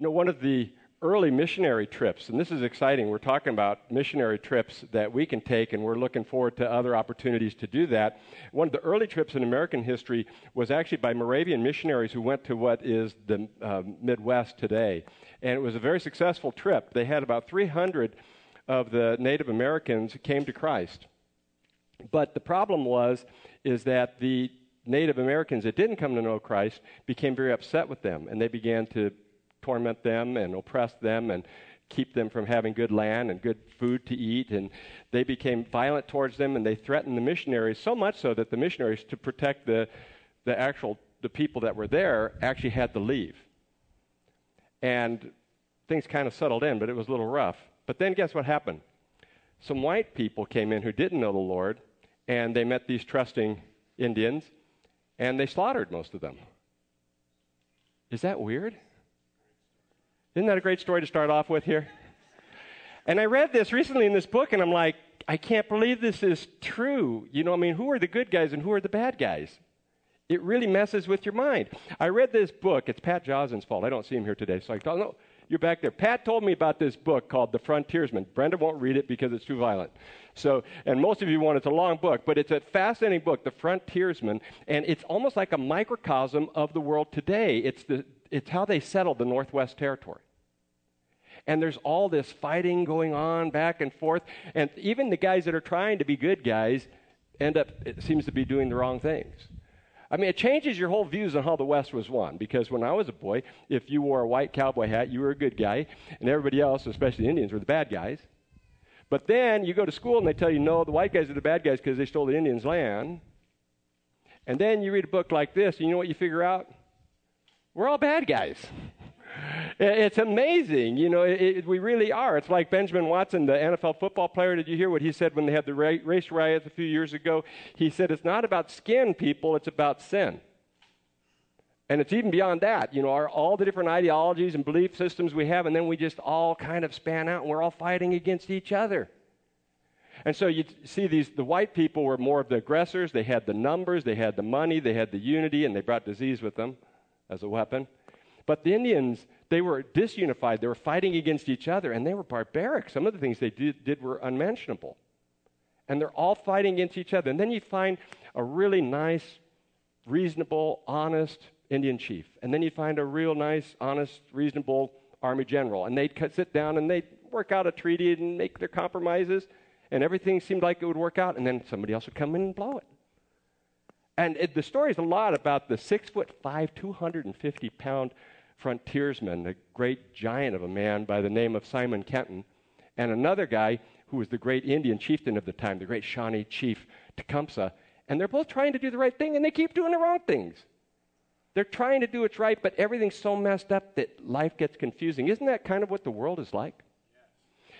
You know, one of the early missionary trips, and this is exciting. We're talking about missionary trips that we can take, and we're looking forward to other opportunities to do that. One of the early trips in American history was actually by Moravian missionaries who went to what is the uh, Midwest today. And it was a very successful trip. They had about 300 of the Native Americans came to Christ. But the problem was is that the Native Americans that didn't come to know Christ became very upset with them, and they began to torment them and oppress them and keep them from having good land and good food to eat. And they became violent towards them and they threatened the missionaries so much so that the missionaries, to protect the, the actual the people that were there, actually had to leave. And things kind of settled in, but it was a little rough. But then guess what happened? Some white people came in who didn't know the Lord, and they met these trusting Indians, and they slaughtered most of them. Is that weird? Isn't that a great story to start off with here? And I read this recently in this book, and I'm like, I can't believe this is true. You know, I mean, who are the good guys and who are the bad guys? It really messes with your mind. I read this book. It's Pat Joslin's fault. I don't see him here today, so I thought, no, you're back there. Pat told me about this book called The Frontiersman. Brenda won't read it because it's too violent. So, and most of you want it's a long book, but it's a fascinating book, The Frontiersman, and it's almost like a microcosm of the world today. It's the it's how they settled the Northwest Territory. And there's all this fighting going on back and forth. And even the guys that are trying to be good guys end up, it seems to be doing the wrong things. I mean, it changes your whole views on how the West was won. Because when I was a boy, if you wore a white cowboy hat, you were a good guy, and everybody else, especially the Indians, were the bad guys. But then you go to school and they tell you, no, the white guys are the bad guys because they stole the Indians' land. And then you read a book like this, and you know what you figure out? We're all bad guys. It's amazing. You know, it, it, we really are. It's like Benjamin Watson, the NFL football player. Did you hear what he said when they had the race riots a few years ago? He said, It's not about skin, people, it's about sin. And it's even beyond that. You know, our, all the different ideologies and belief systems we have, and then we just all kind of span out and we're all fighting against each other. And so you see these the white people were more of the aggressors. They had the numbers, they had the money, they had the unity, and they brought disease with them as a weapon. But the Indians, they were disunified. They were fighting against each other, and they were barbaric. Some of the things they did, did were unmentionable. And they're all fighting against each other. And then you find a really nice, reasonable, honest Indian chief. And then you find a real nice, honest, reasonable army general. And they'd sit down and they'd work out a treaty and make their compromises. And everything seemed like it would work out. And then somebody else would come in and blow it. And it, the story is a lot about the six foot five, 250 pound frontiersman, a great giant of a man by the name of Simon Kenton, and another guy who was the great Indian chieftain of the time, the great Shawnee chief Tecumseh. And they're both trying to do the right thing, and they keep doing the wrong things. They're trying to do what's right, but everything's so messed up that life gets confusing. Isn't that kind of what the world is like?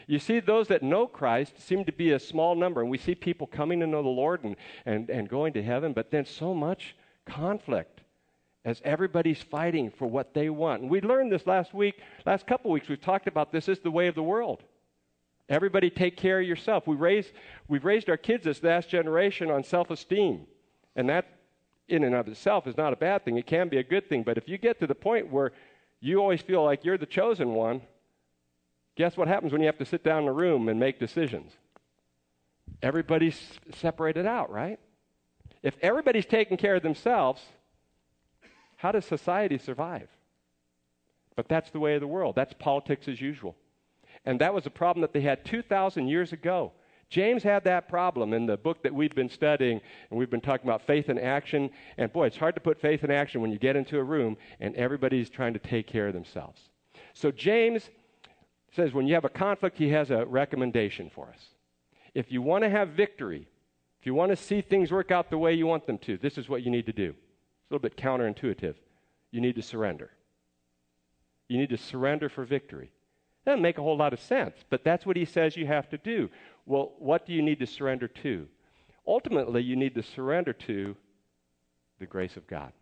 You see, those that know Christ seem to be a small number, and we see people coming to know the Lord and, and, and going to heaven, but then so much conflict as everybody's fighting for what they want. And we learned this last week, last couple weeks, we've talked about this is the way of the world. Everybody take care of yourself. We raise, we've raised our kids this last generation on self esteem. And that, in and of itself, is not a bad thing. It can be a good thing. But if you get to the point where you always feel like you're the chosen one, Guess what happens when you have to sit down in a room and make decisions? Everybody's separated out, right? If everybody's taking care of themselves, how does society survive? But that's the way of the world. That's politics as usual. And that was a problem that they had 2,000 years ago. James had that problem in the book that we've been studying, and we've been talking about faith in action. And boy, it's hard to put faith in action when you get into a room and everybody's trying to take care of themselves. So James says when you have a conflict, he has a recommendation for us. If you want to have victory, if you want to see things work out the way you want them to, this is what you need to do. It's a little bit counterintuitive. You need to surrender. You need to surrender for victory. That doesn't make a whole lot of sense, but that's what he says you have to do. Well, what do you need to surrender to? Ultimately, you need to surrender to the grace of God.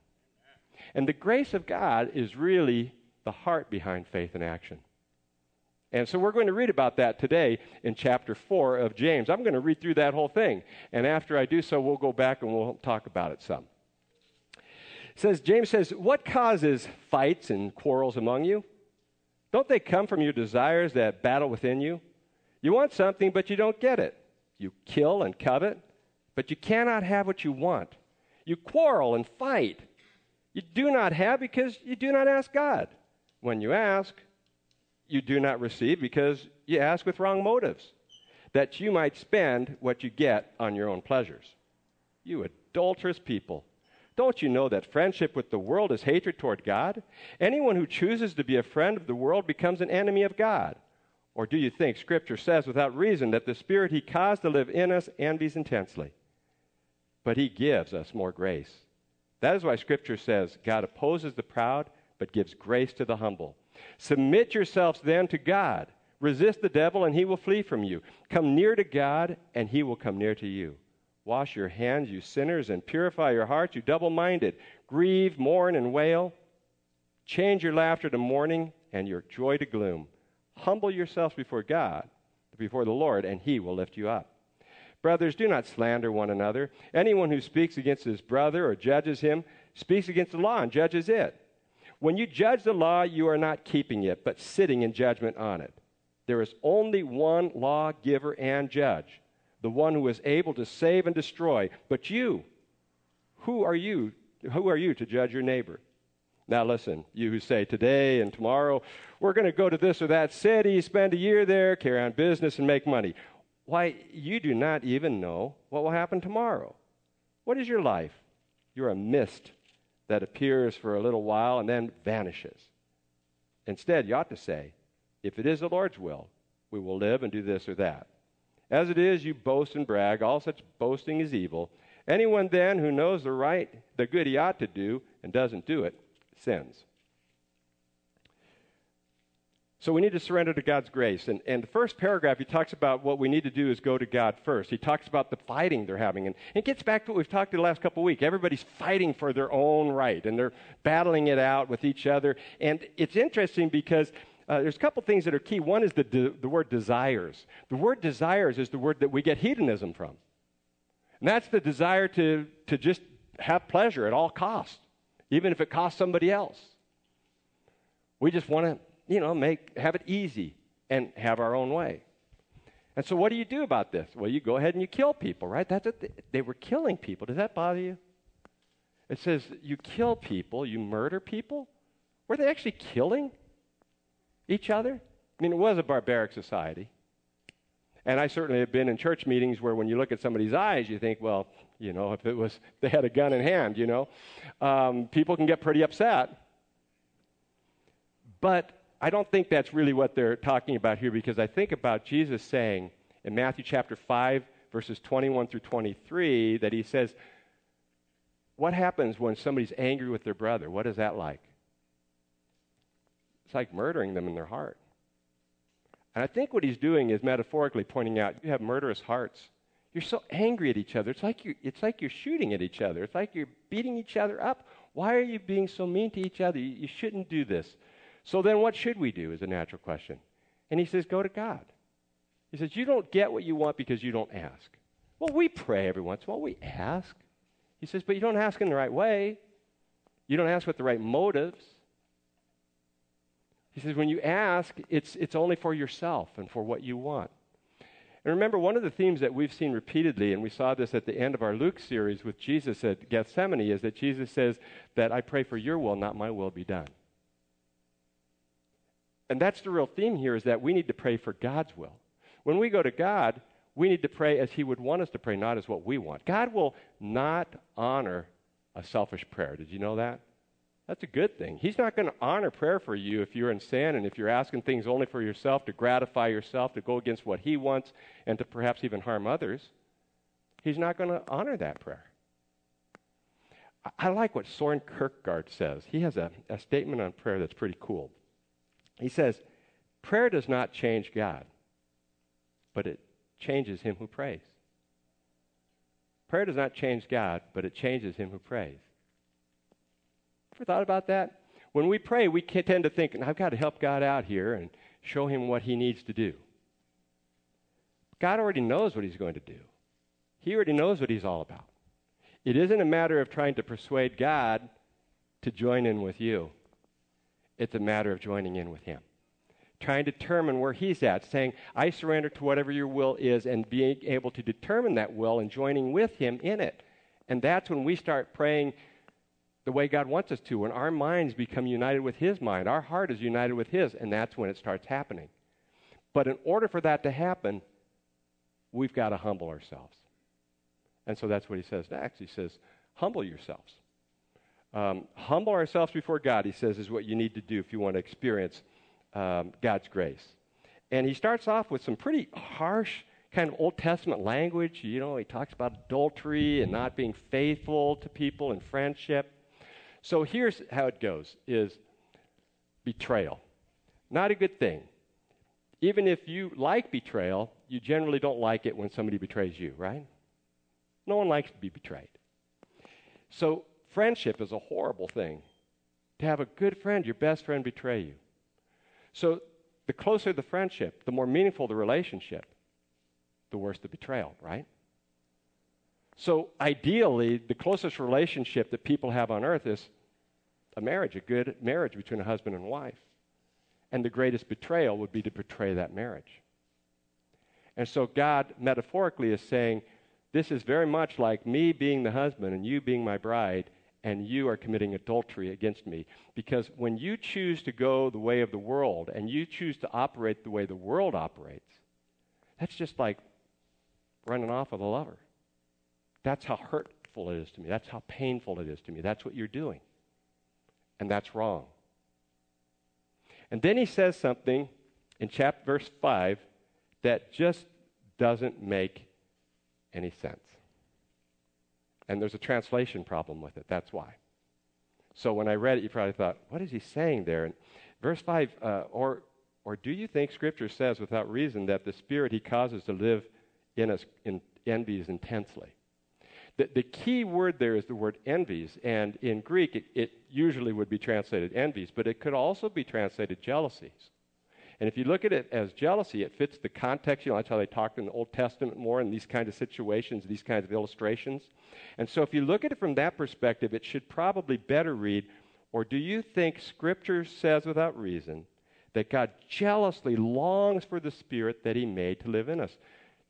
And the grace of God is really the heart behind faith and action. And so we're going to read about that today in chapter 4 of James. I'm going to read through that whole thing. And after I do so, we'll go back and we'll talk about it some. It says James says, "What causes fights and quarrels among you? Don't they come from your desires that battle within you? You want something, but you don't get it. You kill and covet, but you cannot have what you want. You quarrel and fight. You do not have because you do not ask God. When you ask, you do not receive because you ask with wrong motives, that you might spend what you get on your own pleasures. You adulterous people. Don't you know that friendship with the world is hatred toward God? Anyone who chooses to be a friend of the world becomes an enemy of God. Or do you think Scripture says without reason that the Spirit He caused to live in us envies intensely? But He gives us more grace. That is why Scripture says God opposes the proud, but gives grace to the humble. Submit yourselves then to God. Resist the devil, and he will flee from you. Come near to God, and he will come near to you. Wash your hands, you sinners, and purify your hearts, you double minded. Grieve, mourn, and wail. Change your laughter to mourning and your joy to gloom. Humble yourselves before God, before the Lord, and he will lift you up. Brothers, do not slander one another. Anyone who speaks against his brother or judges him speaks against the law and judges it. When you judge the law, you are not keeping it, but sitting in judgment on it. There is only one lawgiver and judge, the one who is able to save and destroy. But you, who are you? Who are you to judge your neighbor? Now, listen, you who say today and tomorrow, we're going to go to this or that city, spend a year there, carry on business, and make money. Why, you do not even know what will happen tomorrow. What is your life? You're a mist that appears for a little while and then vanishes. Instead, you ought to say, if it is the Lord's will, we will live and do this or that. As it is, you boast and brag. All such boasting is evil. Anyone then who knows the right, the good he ought to do, and doesn't do it, sins. So we need to surrender to God's grace. And, and the first paragraph, he talks about what we need to do is go to God first. He talks about the fighting they're having. And it gets back to what we've talked to the last couple of weeks. Everybody's fighting for their own right, and they're battling it out with each other. And it's interesting because uh, there's a couple things that are key. One is the, de- the word desires. The word desires is the word that we get hedonism from. And that's the desire to, to just have pleasure at all costs even if it costs somebody else. We just want to, you know, make have it easy and have our own way. And so, what do you do about this? Well, you go ahead and you kill people, right? That's what they, they were killing people. Does that bother you? It says you kill people, you murder people. Were they actually killing each other? I mean, it was a barbaric society. And I certainly have been in church meetings where when you look at somebody's eyes, you think, well, you know, if it was, they had a gun in hand, you know. Um, people can get pretty upset. But I don't think that's really what they're talking about here because I think about Jesus saying in Matthew chapter 5, verses 21 through 23, that he says, What happens when somebody's angry with their brother? What is that like? It's like murdering them in their heart. And I think what he's doing is metaphorically pointing out you have murderous hearts. You're so angry at each other. It's like, you, it's like you're shooting at each other. It's like you're beating each other up. Why are you being so mean to each other? You, you shouldn't do this. So then, what should we do? Is a natural question. And he says, Go to God. He says, You don't get what you want because you don't ask. Well, we pray every once in a while. We ask. He says, But you don't ask in the right way. You don't ask with the right motives. He says, when you ask, it's, it's only for yourself and for what you want. And remember, one of the themes that we've seen repeatedly, and we saw this at the end of our Luke series with Jesus at Gethsemane, is that Jesus says that I pray for your will, not my will, be done. And that's the real theme here is that we need to pray for God's will. When we go to God, we need to pray as He would want us to pray, not as what we want. God will not honor a selfish prayer. Did you know that? That's a good thing. He's not going to honor prayer for you if you're in sin and if you're asking things only for yourself, to gratify yourself, to go against what He wants, and to perhaps even harm others. He's not going to honor that prayer. I like what Soren Kierkegaard says. He has a, a statement on prayer that's pretty cool. He says, Prayer does not change God, but it changes him who prays. Prayer does not change God, but it changes him who prays. Ever thought about that? When we pray, we tend to think, I've got to help God out here and show him what he needs to do. God already knows what he's going to do. He already knows what he's all about. It isn't a matter of trying to persuade God to join in with you. It's a matter of joining in with him. trying to determine where he's at, saying, I surrender to whatever your will is, and being able to determine that will and joining with him in it. And that's when we start praying the way God wants us to, when our minds become united with his mind. Our heart is united with his, and that's when it starts happening. But in order for that to happen, we've got to humble ourselves. And so that's what he says next. He says, Humble yourselves. Um, humble ourselves before God, he says, is what you need to do if you want to experience um, God's grace. And he starts off with some pretty harsh kind of Old Testament language. You know, he talks about adultery and not being faithful to people and friendship. So here's how it goes is betrayal. Not a good thing. Even if you like betrayal, you generally don't like it when somebody betrays you, right? No one likes to be betrayed. So friendship is a horrible thing. To have a good friend, your best friend, betray you. So the closer the friendship, the more meaningful the relationship, the worse the betrayal, right? So ideally, the closest relationship that people have on earth is a marriage, a good marriage between a husband and wife. And the greatest betrayal would be to betray that marriage. And so God metaphorically is saying, This is very much like me being the husband and you being my bride, and you are committing adultery against me. Because when you choose to go the way of the world and you choose to operate the way the world operates, that's just like running off with a lover. That's how hurtful it is to me. That's how painful it is to me. That's what you're doing. And that's wrong. And then he says something in chapter verse 5 that just doesn't make any sense. And there's a translation problem with it. That's why. So when I read it, you probably thought, what is he saying there? And verse 5, uh, or, or do you think Scripture says without reason that the Spirit he causes to live in us in, envies intensely? The, the key word there is the word envies, and in Greek it, it usually would be translated envies, but it could also be translated jealousies. And if you look at it as jealousy, it fits the context. You know, that's how they talked in the Old Testament more in these kinds of situations, these kinds of illustrations. And so if you look at it from that perspective, it should probably better read, or do you think Scripture says without reason that God jealously longs for the Spirit that He made to live in us?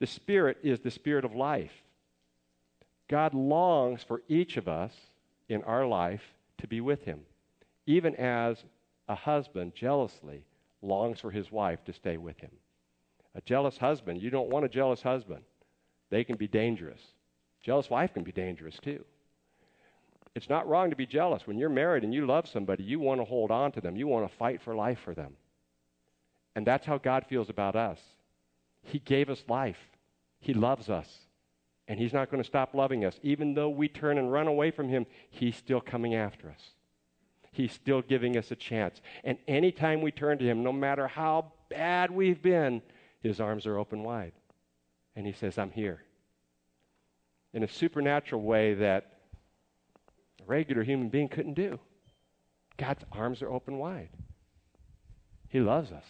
The Spirit is the Spirit of life. God longs for each of us in our life to be with Him, even as a husband jealously longs for his wife to stay with him. A jealous husband, you don't want a jealous husband. They can be dangerous. Jealous wife can be dangerous too. It's not wrong to be jealous. When you're married and you love somebody, you want to hold on to them. You want to fight for life for them. And that's how God feels about us. He gave us life. He loves us. And He's not going to stop loving us. Even though we turn and run away from Him, He's still coming after us. He's still giving us a chance. And anytime we turn to Him, no matter how bad we've been, His arms are open wide. And He says, I'm here. In a supernatural way that a regular human being couldn't do. God's arms are open wide. He loves us,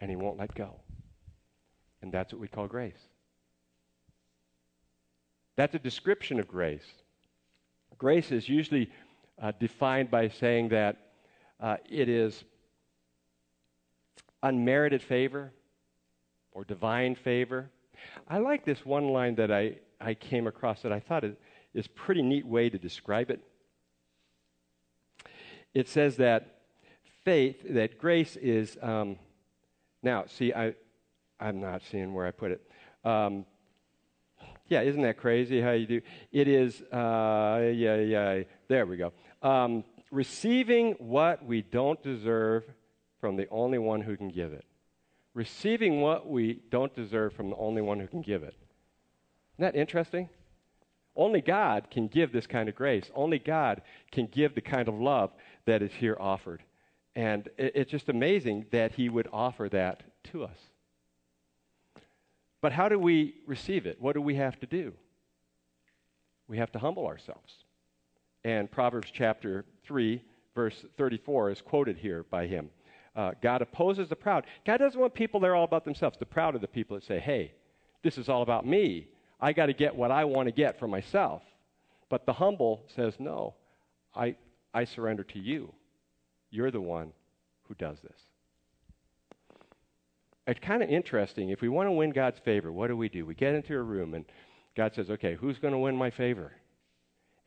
and He won't let go. And that's what we call grace. That's a description of grace. Grace is usually uh, defined by saying that uh, it is unmerited favor or divine favor. I like this one line that I, I came across that I thought is, is pretty neat way to describe it. It says that faith, that grace is, um, now, see, I, I'm not seeing where I put it. Um, yeah, isn't that crazy how you do? It is, uh, yeah, yeah, there we go. Um, receiving what we don't deserve from the only one who can give it. Receiving what we don't deserve from the only one who can give it. Isn't that interesting? Only God can give this kind of grace. Only God can give the kind of love that is here offered. And it's just amazing that He would offer that to us. But how do we receive it? What do we have to do? We have to humble ourselves. And Proverbs chapter 3, verse 34 is quoted here by him. Uh, God opposes the proud. God doesn't want people that are all about themselves. The proud are the people that say, hey, this is all about me. I got to get what I want to get for myself. But the humble says, no, I, I surrender to you. You're the one who does this. it's kind of interesting. If we want to win God's favor, what do we do? We get into a room and God says, okay, who's going to win my favor?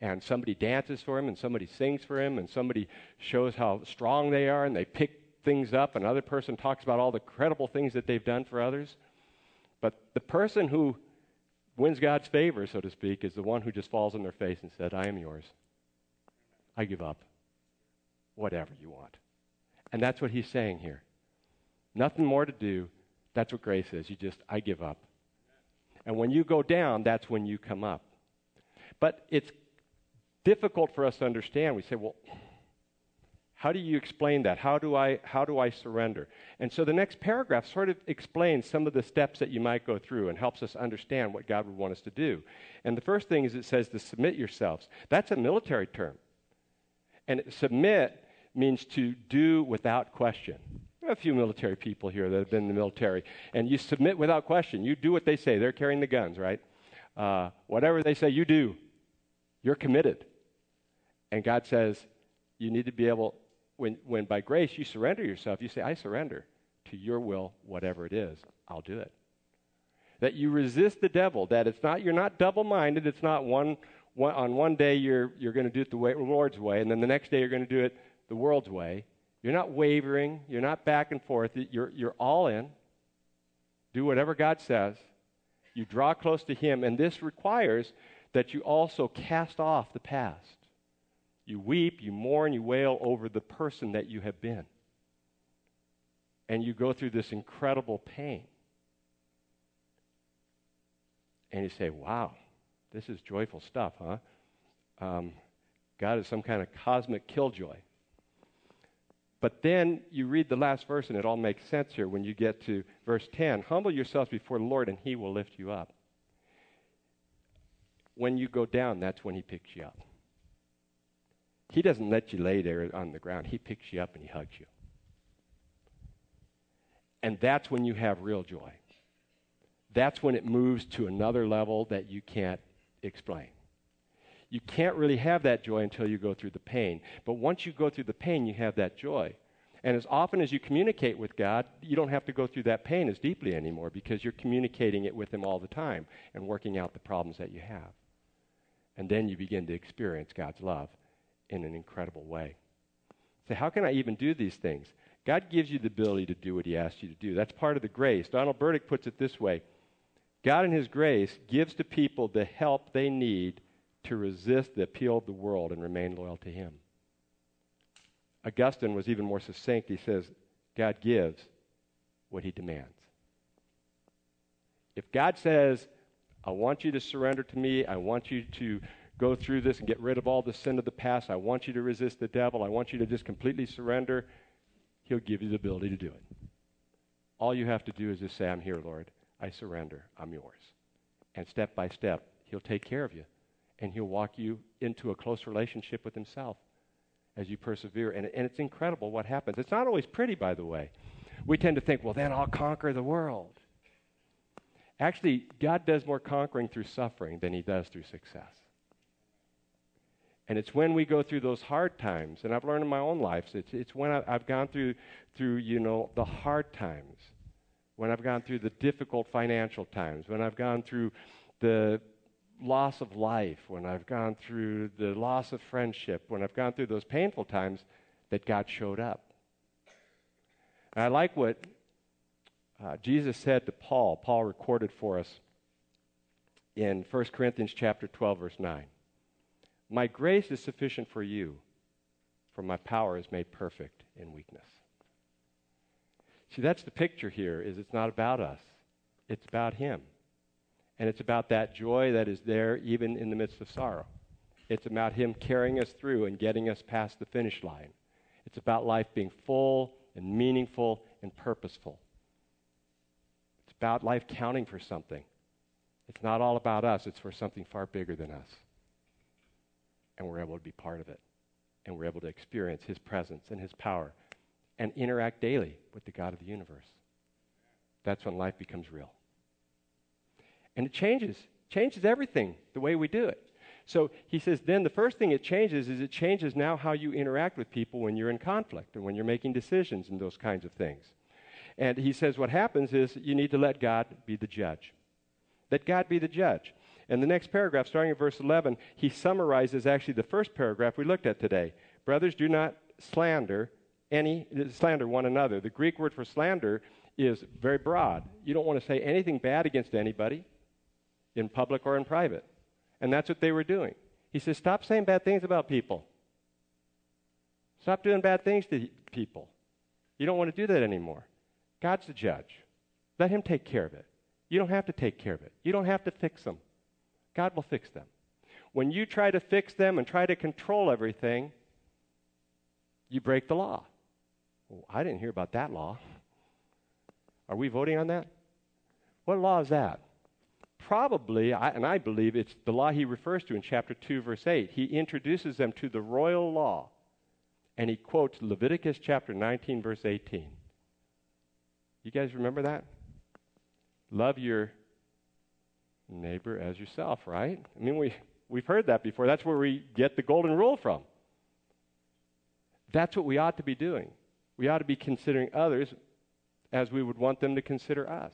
And somebody dances for him and somebody sings for him and somebody shows how strong they are and they pick things up. And another person talks about all the credible things that they've done for others. But the person who wins God's favor, so to speak, is the one who just falls on their face and said, I am yours. I give up. Whatever you want. And that's what he's saying here. Nothing more to do. That's what grace is. You just, I give up. And when you go down, that's when you come up. But it's difficult for us to understand. We say, well, how do you explain that? How do I how do I surrender? And so the next paragraph sort of explains some of the steps that you might go through and helps us understand what God would want us to do. And the first thing is it says to submit yourselves. That's a military term. And submit means to do without question. a few military people here that have been in the military, and you submit without question. You do what they say. They're carrying the guns, right? Uh, whatever they say, you do. You're committed. And God says, you need to be able when, when by grace you surrender yourself, you say, I surrender to your will, whatever it is, I'll do it. That you resist the devil, that it's not, you're not double minded, it's not one, one, on one day you're, you're going to do it the way, Lord's way, and then the next day you're going to do it the world's way. You're not wavering, you're not back and forth, you're, you're all in. Do whatever God says. You draw close to Him, and this requires that you also cast off the past. You weep, you mourn, you wail over the person that you have been. And you go through this incredible pain. And you say, wow, this is joyful stuff, huh? Um, God is some kind of cosmic killjoy. But then you read the last verse, and it all makes sense here when you get to verse 10. Humble yourselves before the Lord, and he will lift you up. When you go down, that's when he picks you up. He doesn't let you lay there on the ground. He picks you up and he hugs you. And that's when you have real joy. That's when it moves to another level that you can't explain. You can't really have that joy until you go through the pain. But once you go through the pain, you have that joy. And as often as you communicate with God, you don't have to go through that pain as deeply anymore because you're communicating it with Him all the time and working out the problems that you have. And then you begin to experience God's love in an incredible way. So, how can I even do these things? God gives you the ability to do what He asks you to do. That's part of the grace. Donald Burdick puts it this way God, in His grace, gives to people the help they need to resist the appeal of the world and remain loyal to Him. Augustine was even more succinct. He says, God gives what He demands. If God says, I want you to surrender to me, I want you to go through this and get rid of all the sin of the past. I want you to resist the devil. I want you to just completely surrender. He'll give you the ability to do it. All you have to do is just say, I'm here, Lord. I surrender. I'm yours. And step by step, He'll take care of you. And He'll walk you into a close relationship with Himself as you persevere. And, and it's incredible what happens. It's not always pretty, by the way. We tend to think, well, then I'll conquer the world. Actually, God does more conquering through suffering than He does through success. And it's when we go through those hard times, and I've learned in my own life, it's, it's when I, I've gone through, through, you know, the hard times, when I've gone through the difficult financial times, when I've gone through the loss of life, when I've gone through the loss of friendship, when I've gone through those painful times, that God showed up. And I like what uh, Jesus said to Paul. Paul recorded for us in 1 Corinthians chapter 12, verse 9. My grace is sufficient for you, for my power is made perfect in weakness. See, that's the picture here is it's not about us. It's about him. And it's about that joy that is there even in the midst of sorrow. It's about him carrying us through and getting us past the finish line. It's about life being full and meaningful and purposeful. It's about life counting for something. It's not all about us, it's for something far bigger than us and we're able to be part of it. And we're able to experience His presence and His power and interact daily with the God of the universe. That's when life becomes real. And it changes, changes everything, the way we do it. So he says, then the first thing it changes is it changes now how you interact with people when you're in conflict and when you're making decisions and those kinds of things. And he says what happens is you need to let God be the judge. Let God be the judge. In the next paragraph, starting at verse 11, he summarizes actually the first paragraph we looked at today. Brothers, do not slander any slander one another. The Greek word for slander is very broad. You don't want to say anything bad against anybody in public or in private. And that's what they were doing. He says, Stop saying bad things about people. Stop doing bad things to people. You don't want to do that anymore. God's the judge. Let Him take care of it. You don't have to take care of it. You don't have to fix them. God will fix them. When you try to fix them and try to control everything, you break the law. Well, I didn't hear about that law. Are we voting on that? What law is that? Probably, and I believe it's the law he refers to in chapter 2, verse 8. He introduces them to the royal law, and he quotes Leviticus chapter 19, verse 18. You guys remember that? Love your neighbor as yourself, right? I mean, we, we've heard that before. That's where we get the golden rule from. That's what we ought to be doing. We ought to be considering others as we would want them to consider us.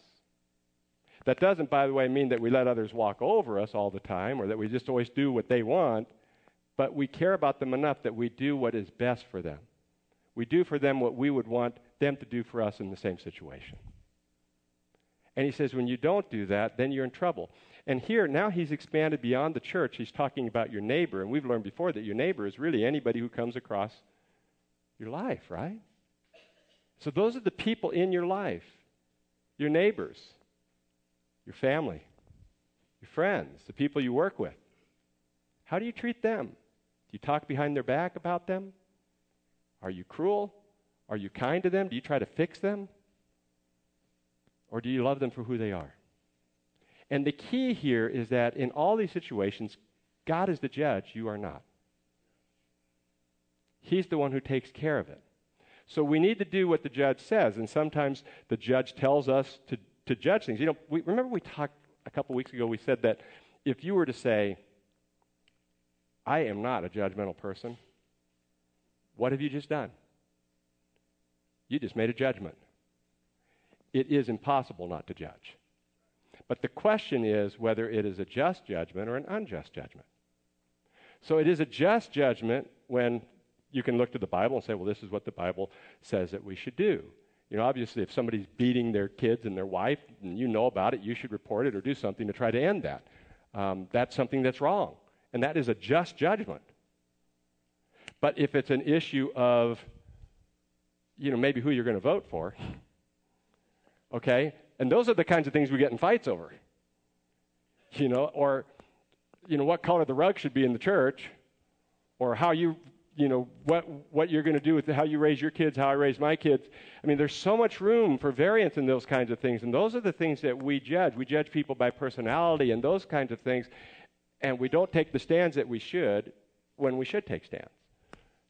That doesn't, by the way, mean that we let others walk over us all the time or that we just always do what they want, but we care about them enough that we do what is best for them. We do for them what we would want them to do for us in the same situation. And he says, when you don't do that, then you're in trouble. And here, now he's expanded beyond the church. He's talking about your neighbor. And we've learned before that your neighbor is really anybody who comes across your life, right? So those are the people in your life your neighbors, your family, your friends, the people you work with. How do you treat them? Do you talk behind their back about them? Are you cruel? Are you kind to them? Do you try to fix them? Or do you love them for who they are? And the key here is that in all these situations, God is the judge, you are not. He's the one who takes care of it. So we need to do what the judge says, and sometimes the judge tells us to, to judge things. You know, we, remember we talked a couple weeks ago, we said that if you were to say, I am not a judgmental person, what have you just done? You just made a judgment it is impossible not to judge. But the question is whether it is a just judgment or an unjust judgment. So it is a just judgment when you can look to the Bible and say, well, this is what the Bible says that we should do. You know, obviously, if somebody's beating their kids and their wife and you know about it, you should report it or do something to try to end that. Um, that's something that's wrong. And that is a just judgment. But if it's an issue of, you know, maybe who you're going to vote for, okay? And those are the kinds of things we get in fights over. You know, or, you know, what color the rug should be in the church, or how you, you know, what, what you're going to do with how you raise your kids, how I raise my kids. I mean, there's so much room for variance in those kinds of things. And those are the things that we judge. We judge people by personality and those kinds of things. And we don't take the stands that we should when we should take stands.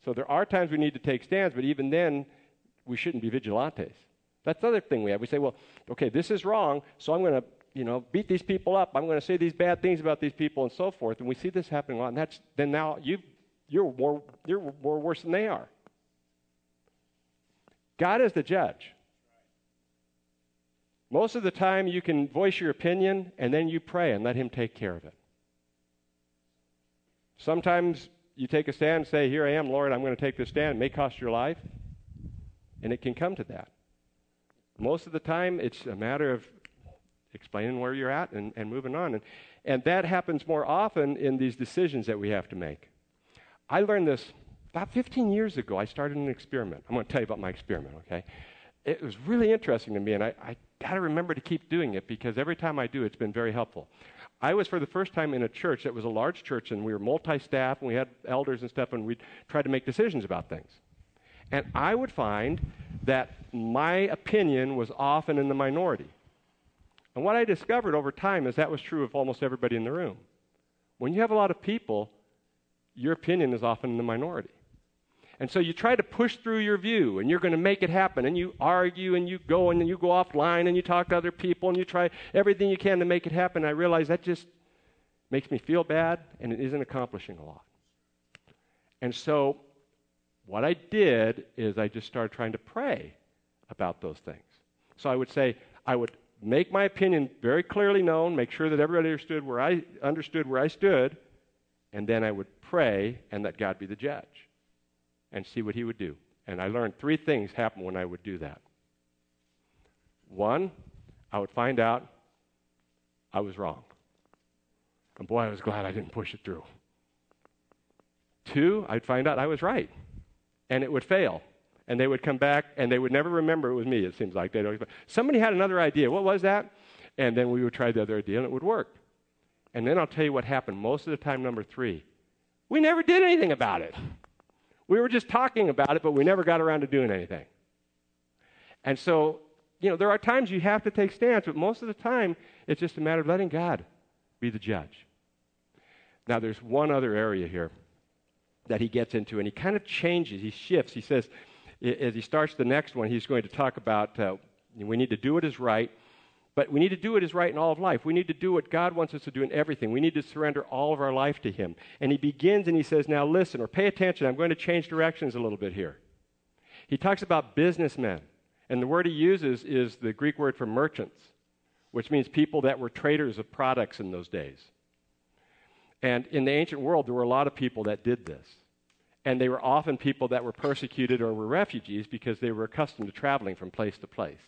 So there are times we need to take stands, but even then, we shouldn't be vigilantes. That's the other thing we have. We say, well, okay, this is wrong, so I'm going to, you know, beat these people up. I'm going to say these bad things about these people and so forth. And we see this happening a lot. And that's then now you you're more you're more worse than they are. God is the judge. Most of the time, you can voice your opinion and then you pray and let Him take care of it. Sometimes you take a stand and say, Here I am, Lord, I'm going to take this stand. It may cost your life. And it can come to that. Most of the time, it's a matter of explaining where you're at and, and moving on. And, and that happens more often in these decisions that we have to make. I learned this about 15 years ago. I started an experiment. I'm going to tell you about my experiment, okay? It was really interesting to me, and I, I got to remember to keep doing it because every time I do, it's been very helpful. I was for the first time in a church that was a large church, and we were multi staff, and we had elders and stuff, and we tried to make decisions about things. And I would find that my opinion was often in the minority. And what I discovered over time is that was true of almost everybody in the room. When you have a lot of people, your opinion is often in the minority. And so you try to push through your view and you're going to make it happen and you argue and you go and you go offline and you talk to other people and you try everything you can to make it happen. I realize that just makes me feel bad and it isn't accomplishing a lot. And so what I did is I just started trying to pray about those things. So I would say, I would make my opinion very clearly known, make sure that everybody understood where I understood where I stood, and then I would pray and let God be the judge and see what he would do. And I learned three things happen when I would do that. One, I would find out I was wrong. And boy, I was glad I didn't push it through. Two, I'd find out I was right. And it would fail. And they would come back and they would never remember it was me, it seems like. They'd always, somebody had another idea. What was that? And then we would try the other idea and it would work. And then I'll tell you what happened most of the time, number three. We never did anything about it. We were just talking about it, but we never got around to doing anything. And so, you know, there are times you have to take stance, but most of the time it's just a matter of letting God be the judge. Now, there's one other area here that he gets into, and he kind of changes, he shifts. He says, as he starts the next one, he's going to talk about uh, we need to do what is right, but we need to do what is right in all of life. We need to do what God wants us to do in everything. We need to surrender all of our life to Him. And he begins and he says, Now listen or pay attention. I'm going to change directions a little bit here. He talks about businessmen. And the word he uses is the Greek word for merchants, which means people that were traders of products in those days. And in the ancient world, there were a lot of people that did this. And they were often people that were persecuted or were refugees because they were accustomed to traveling from place to place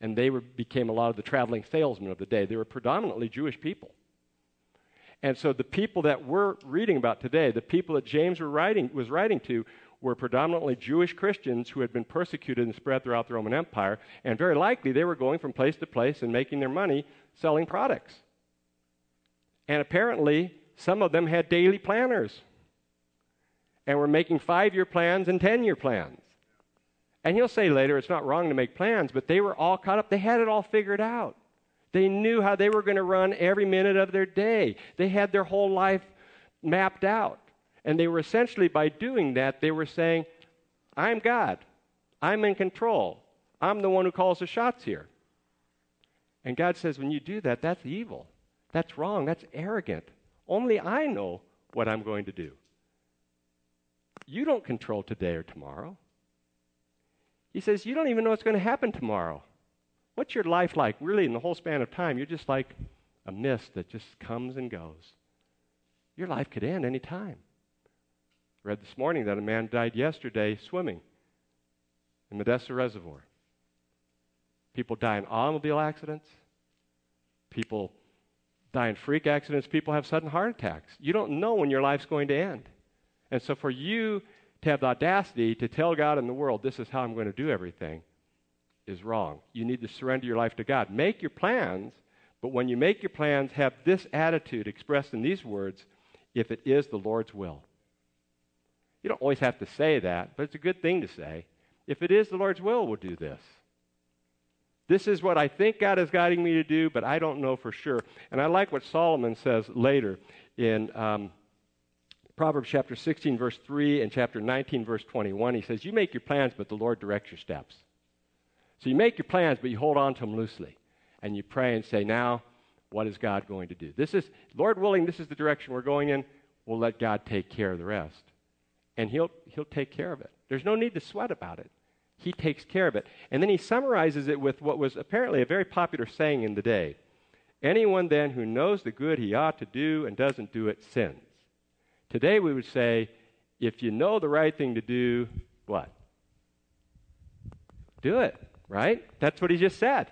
and they were, became a lot of the traveling salesmen of the day. They were predominantly Jewish people. And so the people that we're reading about today, the people that James writing, was writing to, were predominantly Jewish Christians who had been persecuted and spread throughout the Roman Empire, and very likely they were going from place to place and making their money selling products. And apparently, some of them had daily planners and were making five year plans and 10 year plans. And he'll say later it's not wrong to make plans, but they were all caught up. They had it all figured out. They knew how they were going to run every minute of their day. They had their whole life mapped out. And they were essentially, by doing that, they were saying, I'm God. I'm in control. I'm the one who calls the shots here. And God says, when you do that, that's evil. That's wrong. That's arrogant. Only I know what I'm going to do. You don't control today or tomorrow. He says, You don't even know what's going to happen tomorrow. What's your life like? Really, in the whole span of time, you're just like a mist that just comes and goes. Your life could end any time. Read this morning that a man died yesterday swimming in Modesto Reservoir. People die in automobile accidents. People die in freak accidents. People have sudden heart attacks. You don't know when your life's going to end. And so, for you to have the audacity to tell God and the world, this is how I'm going to do everything, is wrong. You need to surrender your life to God. Make your plans, but when you make your plans, have this attitude expressed in these words if it is the Lord's will. You don't always have to say that, but it's a good thing to say. If it is the Lord's will, we'll do this. This is what I think God is guiding me to do, but I don't know for sure. And I like what Solomon says later in um, Proverbs chapter 16, verse 3, and chapter 19, verse 21, he says, You make your plans, but the Lord directs your steps. So you make your plans, but you hold on to them loosely. And you pray and say, Now, what is God going to do? This is, Lord willing, this is the direction we're going in. We'll let God take care of the rest. And he'll, he'll take care of it. There's no need to sweat about it. He takes care of it. And then he summarizes it with what was apparently a very popular saying in the day Anyone then who knows the good he ought to do and doesn't do it sins. Today we would say, if you know the right thing to do, what? Do it, right? That's what he just said.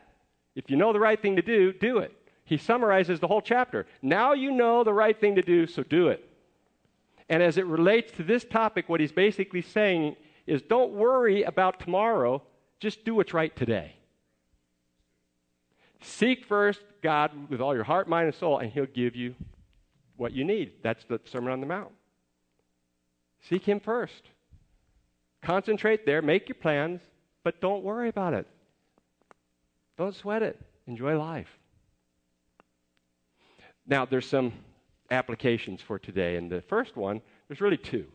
If you know the right thing to do, do it. He summarizes the whole chapter. Now you know the right thing to do, so do it. And as it relates to this topic, what he's basically saying is don't worry about tomorrow, just do what's right today. Seek first God with all your heart, mind, and soul, and he'll give you what you need. That's the Sermon on the Mount. Seek Him first. Concentrate there, make your plans, but don't worry about it. Don't sweat it. Enjoy life. Now, there's some applications for today, and the first one, there's really two.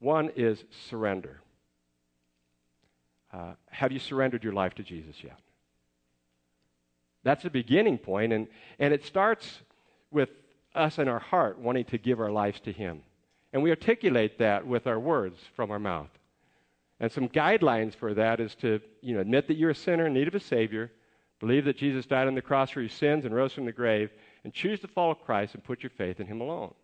One is surrender. Uh, have you surrendered your life to Jesus yet? That's a beginning point, and, and it starts with us in our heart wanting to give our lives to Him. And we articulate that with our words from our mouth. And some guidelines for that is to, you know, admit that you're a sinner in need of a Savior, believe that Jesus died on the cross for your sins and rose from the grave, and choose to follow Christ and put your faith in Him alone.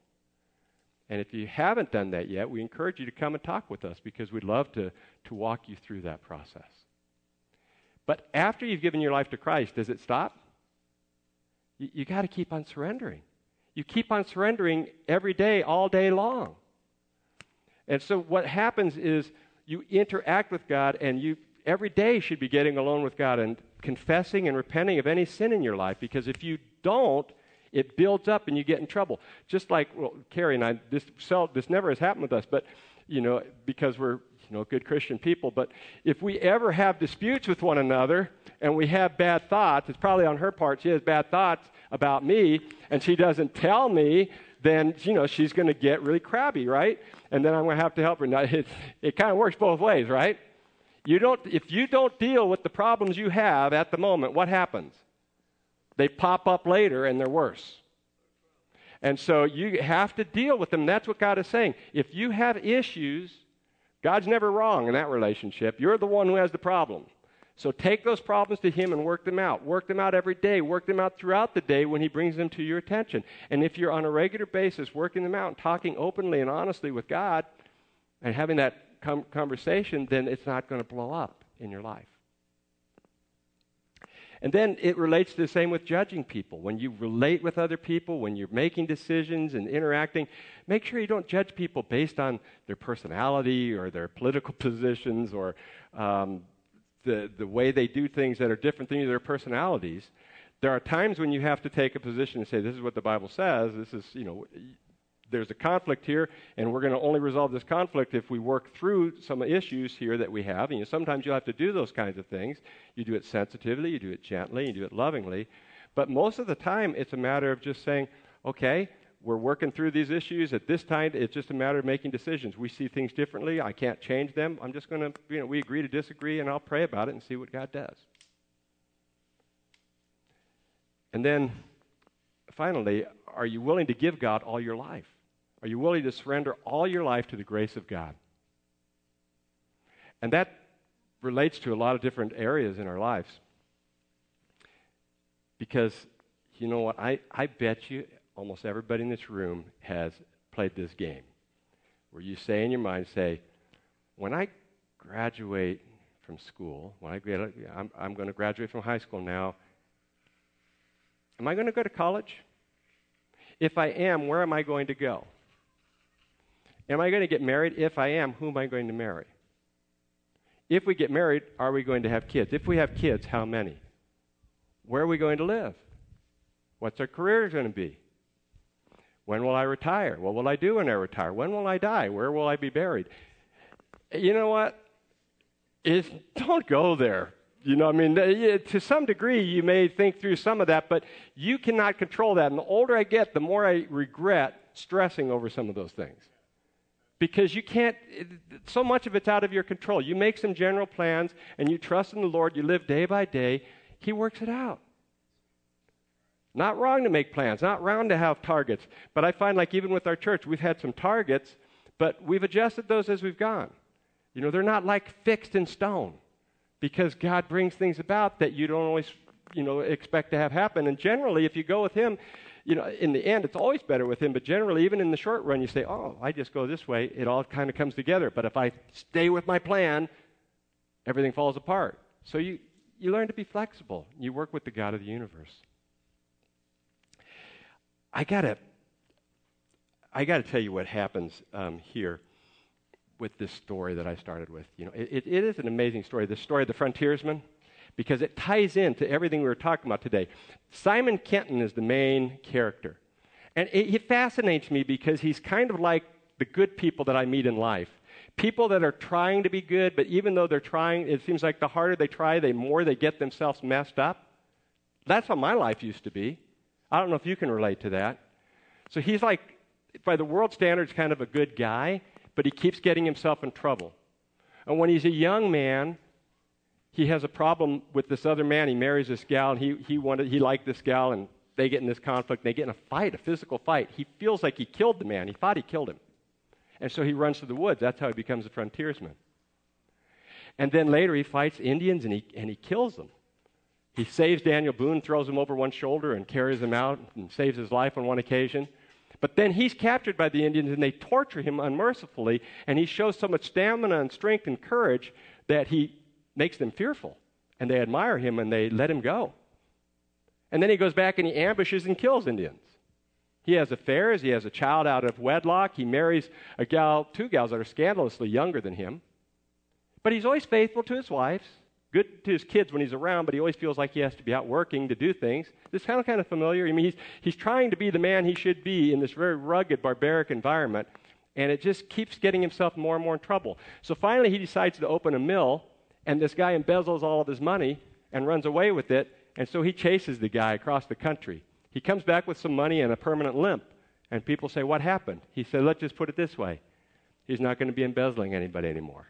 And if you haven't done that yet, we encourage you to come and talk with us because we'd love to, to walk you through that process. But after you've given your life to Christ, does it stop? You, you got to keep on surrendering. You keep on surrendering every day, all day long. And so what happens is you interact with God, and you every day should be getting alone with God and confessing and repenting of any sin in your life. Because if you don't, it builds up and you get in trouble. Just like well, Carrie and I, this, this never has happened with us, but you know, because we're you know good Christian people. But if we ever have disputes with one another and we have bad thoughts, it's probably on her part. She has bad thoughts about me, and she doesn't tell me. Then you know she's going to get really crabby, right? And then I'm going to have to help her. Now it, it kind of works both ways, right? You don't, if you don't deal with the problems you have at the moment, what happens? They pop up later and they're worse. And so you have to deal with them. That's what God is saying. If you have issues, God's never wrong in that relationship. You're the one who has the problem. So take those problems to Him and work them out. Work them out every day. Work them out throughout the day when He brings them to your attention. And if you're on a regular basis working them out and talking openly and honestly with God and having that com- conversation, then it's not going to blow up in your life. And then it relates to the same with judging people. When you relate with other people, when you're making decisions and interacting, make sure you don't judge people based on their personality or their political positions or um, the, the way they do things that are different than their personalities. There are times when you have to take a position and say, this is what the Bible says. This is, you know, there's a conflict here, and we're going to only resolve this conflict if we work through some issues here that we have. And you know, sometimes you'll have to do those kinds of things. You do it sensitively, you do it gently, you do it lovingly. But most of the time, it's a matter of just saying, okay, we're working through these issues. At this time, it's just a matter of making decisions. We see things differently. I can't change them. I'm just going to, you know, we agree to disagree, and I'll pray about it and see what God does. And then, finally, are you willing to give God all your life? Are you willing to surrender all your life to the grace of God? And that relates to a lot of different areas in our lives. Because, you know what? I, I bet you almost everybody in this room has played this game where you say in your mind, say, when I graduate from school, when I graduate, I'm, I'm going to graduate from high school now, am I going to go to college? If I am, where am I going to go? Am I going to get married? If I am, who am I going to marry? If we get married, are we going to have kids? If we have kids, how many? Where are we going to live? What's our career going to be? When will I retire? What will I do when I retire? When will I die? Where will I be buried? You know what? Is don't go there. You know, I mean, to some degree, you may think through some of that, but you cannot control that. And the older I get, the more I regret stressing over some of those things. Because you can't, so much of it's out of your control. You make some general plans and you trust in the Lord, you live day by day, He works it out. Not wrong to make plans, not wrong to have targets. But I find, like, even with our church, we've had some targets, but we've adjusted those as we've gone. You know, they're not like fixed in stone because God brings things about that you don't always, you know, expect to have happen. And generally, if you go with Him, you know, in the end, it's always better with Him. But generally, even in the short run, you say, oh, I just go this way. It all kind of comes together. But if I stay with my plan, everything falls apart. So you, you learn to be flexible. You work with the God of the universe. I gotta, I gotta tell you what happens um, here with this story that I started with. You know, it, it is an amazing story. The story of the frontiersman, because it ties into everything we were talking about today. Simon Kenton is the main character, and it, it fascinates me because he's kind of like the good people that I meet in life. People that are trying to be good, but even though they're trying, it seems like the harder they try, the more they get themselves messed up. That's how my life used to be. I don't know if you can relate to that. So he's like, by the world standards, kind of a good guy, but he keeps getting himself in trouble. And when he's a young man, he has a problem with this other man. He marries this gal, and he, he, wanted, he liked this gal, and they get in this conflict. They get in a fight, a physical fight. He feels like he killed the man. He thought he killed him. And so he runs to the woods. That's how he becomes a frontiersman. And then later he fights Indians and he, and he kills them. He saves Daniel Boone, throws him over one shoulder, and carries him out and saves his life on one occasion. But then he's captured by the Indians and they torture him unmercifully, and he shows so much stamina and strength and courage that he makes them fearful. And they admire him and they let him go. And then he goes back and he ambushes and kills Indians. He has affairs. He has a child out of wedlock. He marries a gal, two gals that are scandalously younger than him. But he's always faithful to his wives, good to his kids when he's around, but he always feels like he has to be out working to do things. This kind of kind of familiar. I mean, he's, he's trying to be the man he should be in this very rugged, barbaric environment, and it just keeps getting himself more and more in trouble. So finally, he decides to open a mill, and this guy embezzles all of his money and runs away with it, and so he chases the guy across the country. He comes back with some money and a permanent limp. And people say, What happened? He said, Let's just put it this way he's not going to be embezzling anybody anymore.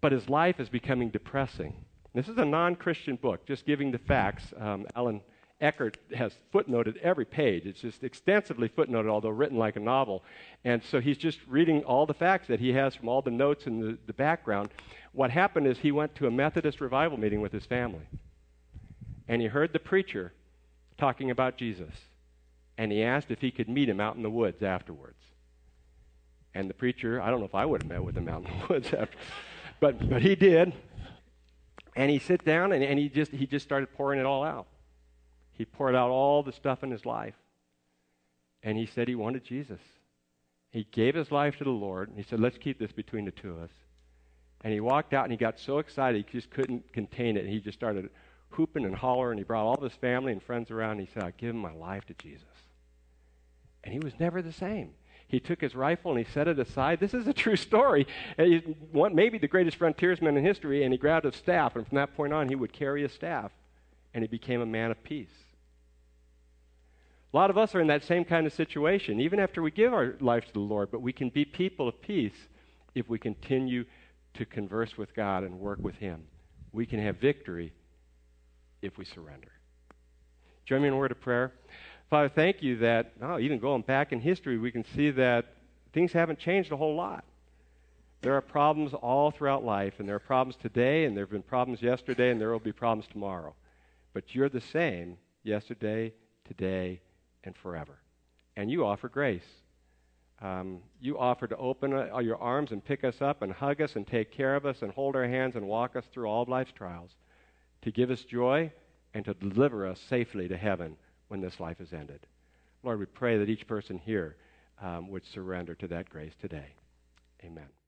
But his life is becoming depressing. This is a non Christian book, just giving the facts. Um, Allan Eckert has footnoted every page. It's just extensively footnoted, although written like a novel. And so he's just reading all the facts that he has from all the notes and the, the background. What happened is he went to a Methodist revival meeting with his family and he heard the preacher talking about Jesus. And he asked if he could meet him out in the woods afterwards. And the preacher, I don't know if I would have met with him out in the woods after, but, but he did. And he sat down and, and he, just, he just started pouring it all out. He poured out all the stuff in his life. And he said he wanted Jesus. He gave his life to the Lord. And he said, let's keep this between the two of us. And he walked out and he got so excited he just couldn't contain it. And he just started hooping and hollering. He brought all his family and friends around. And he said, I've given my life to Jesus. And he was never the same. He took his rifle and he set it aside. This is a true story. He's one, maybe the greatest frontiersman in history, and he grabbed his staff. And from that point on, he would carry his staff, and he became a man of peace. A lot of us are in that same kind of situation, even after we give our life to the Lord, but we can be people of peace if we continue to converse with God and work with Him. We can have victory if we surrender. Join me in a word of prayer. Father, thank you that, oh, even going back in history, we can see that things haven't changed a whole lot. There are problems all throughout life, and there are problems today, and there have been problems yesterday, and there will be problems tomorrow. But you're the same yesterday, today, and forever. And you offer grace. Um, you offer to open uh, your arms and pick us up and hug us and take care of us and hold our hands and walk us through all of life's trials to give us joy and to deliver us safely to heaven when this life is ended. Lord, we pray that each person here um, would surrender to that grace today. Amen.